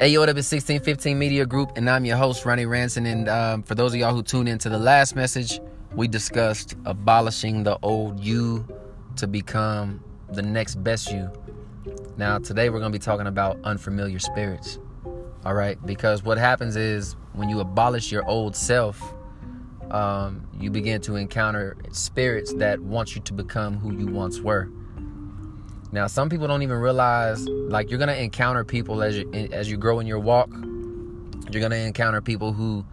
Hey, yo, what up? It's 1615 Media Group, and I'm your host, Ronnie Ranson. And um, for those of y'all who tuned in to the last message, we discussed abolishing the old you to become the next best you. Now, today we're going to be talking about unfamiliar spirits. All right? Because what happens is when you abolish your old self, um, you begin to encounter spirits that want you to become who you once were. Now, some people don't even realize, like, you're gonna encounter people as you as you grow in your walk. You're gonna encounter people who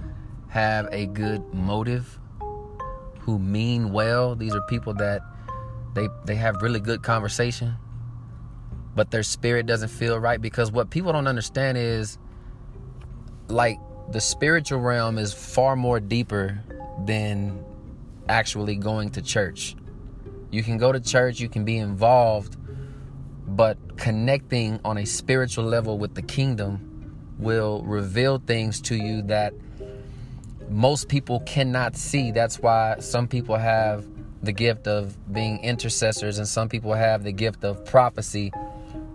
have a good motive, who mean well. These are people that they they have really good conversation, but their spirit doesn't feel right because what people don't understand is, like, the spiritual realm is far more deeper than actually going to church. You can go to church, you can be involved but connecting on a spiritual level with the kingdom will reveal things to you that most people cannot see. That's why some people have the gift of being intercessors and some people have the gift of prophecy.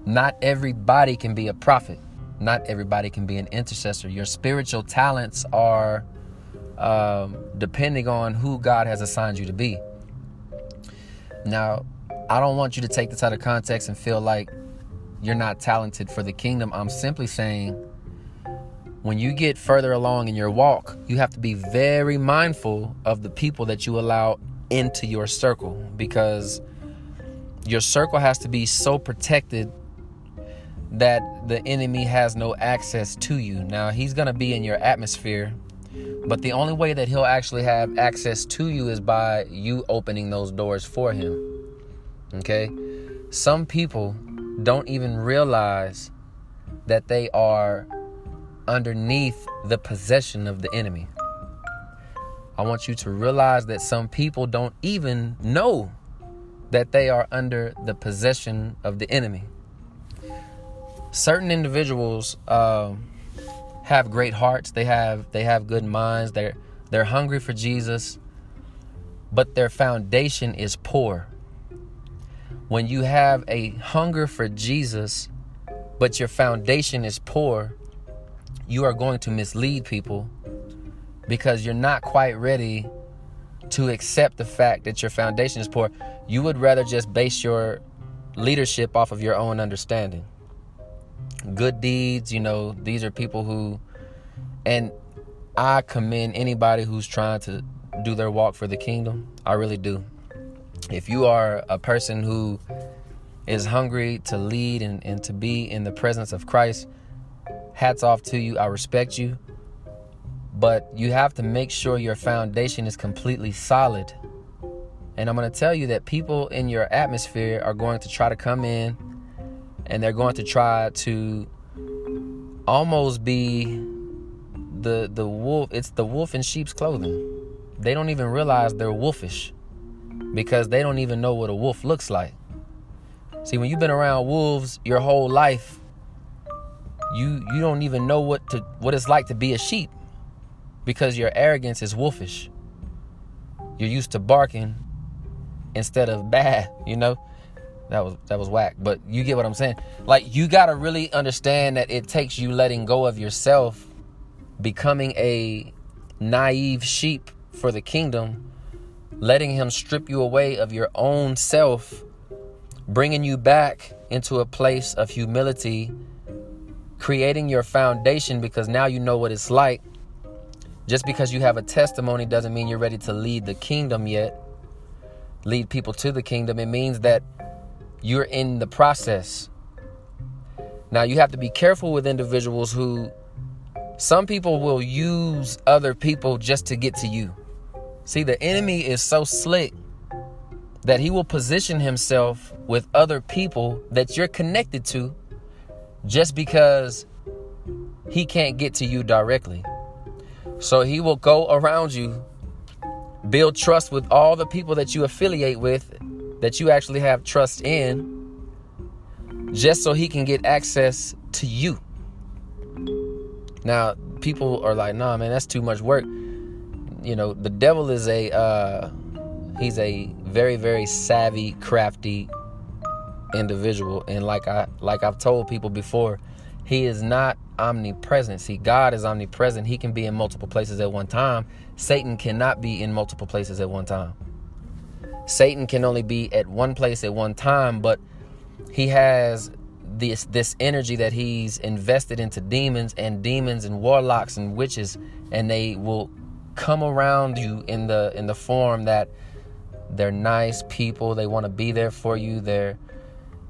Not everybody can be a prophet. Not everybody can be an intercessor. Your spiritual talents are um, depending on who God has assigned you to be. Now, I don't want you to take this out of context and feel like you're not talented for the kingdom. I'm simply saying when you get further along in your walk, you have to be very mindful of the people that you allow into your circle because your circle has to be so protected that the enemy has no access to you. Now, he's going to be in your atmosphere, but the only way that he'll actually have access to you is by you opening those doors for him. Okay? Some people don't even realize that they are underneath the possession of the enemy. I want you to realize that some people don't even know that they are under the possession of the enemy. Certain individuals uh, have great hearts. They have they have good minds. They're they're hungry for Jesus, but their foundation is poor when you have a hunger for Jesus, but your foundation is poor, you are going to mislead people because you're not quite ready to accept the fact that your foundation is poor. You would rather just base your leadership off of your own understanding. Good deeds, you know, these are people who, and I commend anybody who's trying to do their walk for the kingdom. I really do if you are a person who is hungry to lead and, and to be in the presence of Christ, hats off to you. I respect you. But you have to make sure your foundation is completely solid. And I'm going to tell you that people in your atmosphere are going to try to come in and they're going to try to almost be the the wolf it's the wolf in sheep's clothing. They don't even realize they're wolfish because they don't even know what a wolf looks like. See, when you've been around wolves your whole life, you you don't even know what to what it's like to be a sheep because your arrogance is wolfish. You're used to barking instead of bad, you know? That was that was whack, but you get what I'm saying. Like you got to really understand that it takes you letting go of yourself, becoming a naive sheep for the kingdom letting Him strip you away of your own self, bringing you back into a place of humility, creating your foundation because now you know what it's like. Just because you have a testimony doesn't mean you're ready to lead the kingdom yet, lead people to the kingdom. It means that you're in the process. Now, you have to be careful with individuals who, some people will use other people just to get to you. See, the enemy is so slick that he will position himself with other people that you're connected to just because he can't get to you directly. So he will go around you, build trust with all the people that you affiliate with, that you actually have trust in, just so he can get access to you. Now, people are like, nah, man, that's too much work you know, the devil is a uh, he's a very very savvy, crafty individual, and like I like I've told people before, He is not omnipresent. See, God is omnipresent. He can be in multiple places at one time. Satan cannot be in multiple places at one time. Satan can only be at one place at one time, but he has this this energy that he's invested into demons and demons and warlocks and witches and they will come around you in the in the form that they're nice people they want to be there for you they're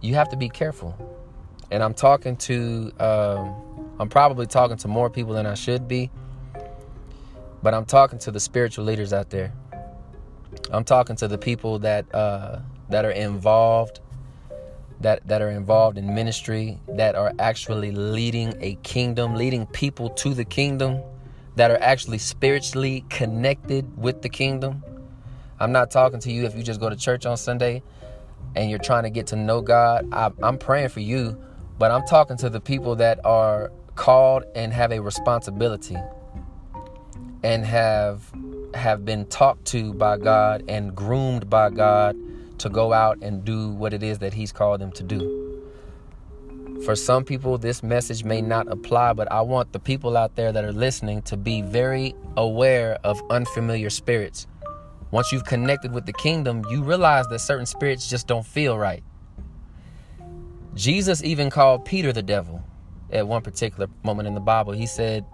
you have to be careful. And i'm talking to um, i'm probably talking to more people than i should be but i'm talking to the spiritual leaders out there. I'm talking to the people that uh, that are involved that that are involved in ministry that are actually leading a kingdom leading people to the kingdom that are actually spiritually connected with the kingdom i'm not talking to you if you just go to church on sunday and you're trying to get to know god I, i'm praying for you but i'm talking to the people that are called and have a responsibility and have have been talked to by god and groomed by god to go out and do what it is that He's called them to do. For some people, this message may not apply, but I want the people out there that are listening to be very aware of unfamiliar spirits. Once you've connected with the kingdom, you realize that certain spirits just don't feel right. Jesus even called Peter the devil at one particular moment in the Bible. He said,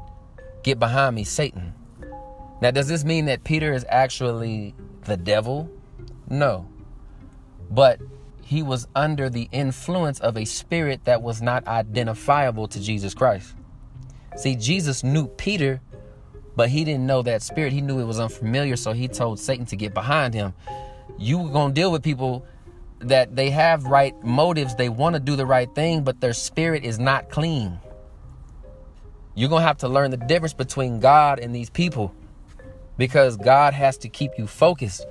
Get behind me, Satan. Now, does this mean that Peter is actually the devil? No but he was under the influence of a spirit that was not identifiable to Jesus Christ. See, Jesus knew Peter, but he didn't know that spirit. He knew it was unfamiliar, so he told Satan to get behind him. You were going to deal with people that they have right motives, they want to do the right thing, but their spirit is not clean. You're going to have to learn the difference between God and these people because God has to keep you focused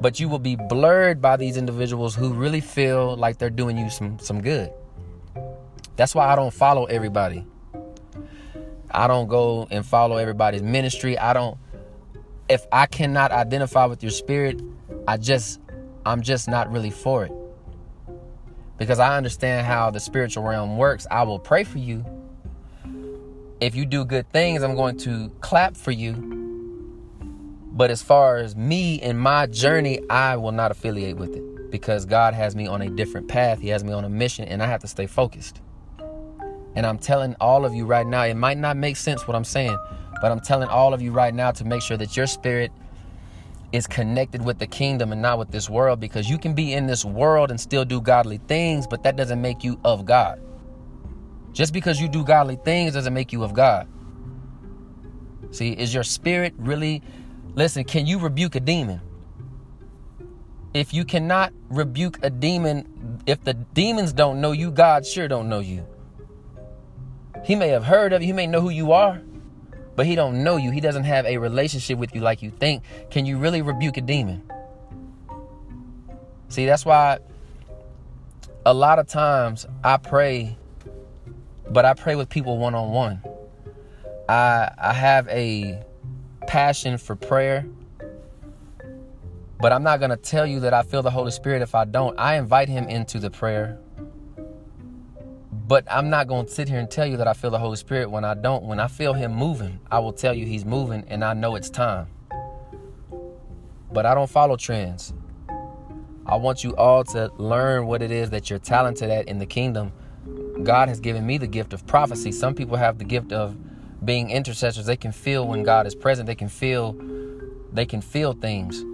but you will be blurred by these individuals who really feel like they're doing you some some good. That's why I don't follow everybody. I don't go and follow everybody's ministry. I don't if I cannot identify with your spirit, I just I'm just not really for it. Because I understand how the spiritual realm works. I will pray for you. If you do good things, I'm going to clap for you but as far as me and my journey, I will not affiliate with it because God has me on a different path. He has me on a mission and I have to stay focused. And I'm telling all of you right now, it might not make sense what I'm saying, but I'm telling all of you right now to make sure that your spirit is connected with the kingdom and not with this world because you can be in this world and still do godly things, but that doesn't make you of God. Just because you do godly things doesn't make you of God. See, is your spirit really Listen, can you rebuke a demon? If you cannot rebuke a demon, if the demons don't know you, God sure don't know you. He may have heard of you, he may know who you are, but he don't know you. He doesn't have a relationship with you like you think. Can you really rebuke a demon? See, that's why a lot of times I pray, but I pray with people one on one. I I have a passion for prayer. But I'm not going to tell you that I feel the Holy Spirit if I don't. I invite Him into the prayer. But I'm not going to sit here and tell you that I feel the Holy Spirit when I don't. When I feel Him moving, I will tell you He's moving and I know it's time. But I don't follow trends. I want you all to learn what it is that you're talented at in the kingdom. God has given me the gift of prophecy. Some people have the gift of being intercessors, they can feel when God is present. They can feel they can feel things.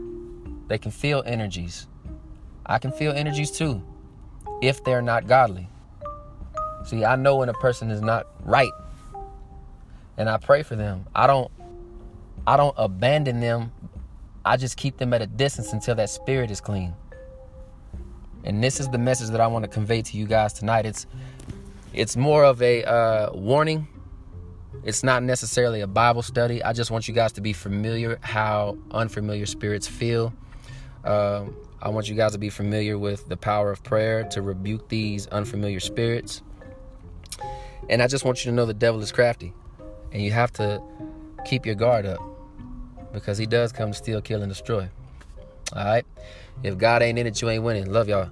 They can feel energies. I can feel energies too if they're not godly. See, I know when a person is not right and I pray for them. I don't I don't abandon them. I just keep them at a distance until that spirit is clean. And this is the message that I want to convey to you guys tonight. It's it's more of a uh, warning it's not necessarily a Bible study. I just want you guys to be familiar how unfamiliar spirits feel. Um, I want you guys to be familiar with the power of prayer to rebuke these unfamiliar spirits. And I just want you to know the devil is crafty. And you have to keep your guard up because he does come to steal, kill, and destroy. All right? If God ain't in it, you ain't winning. Love y'all.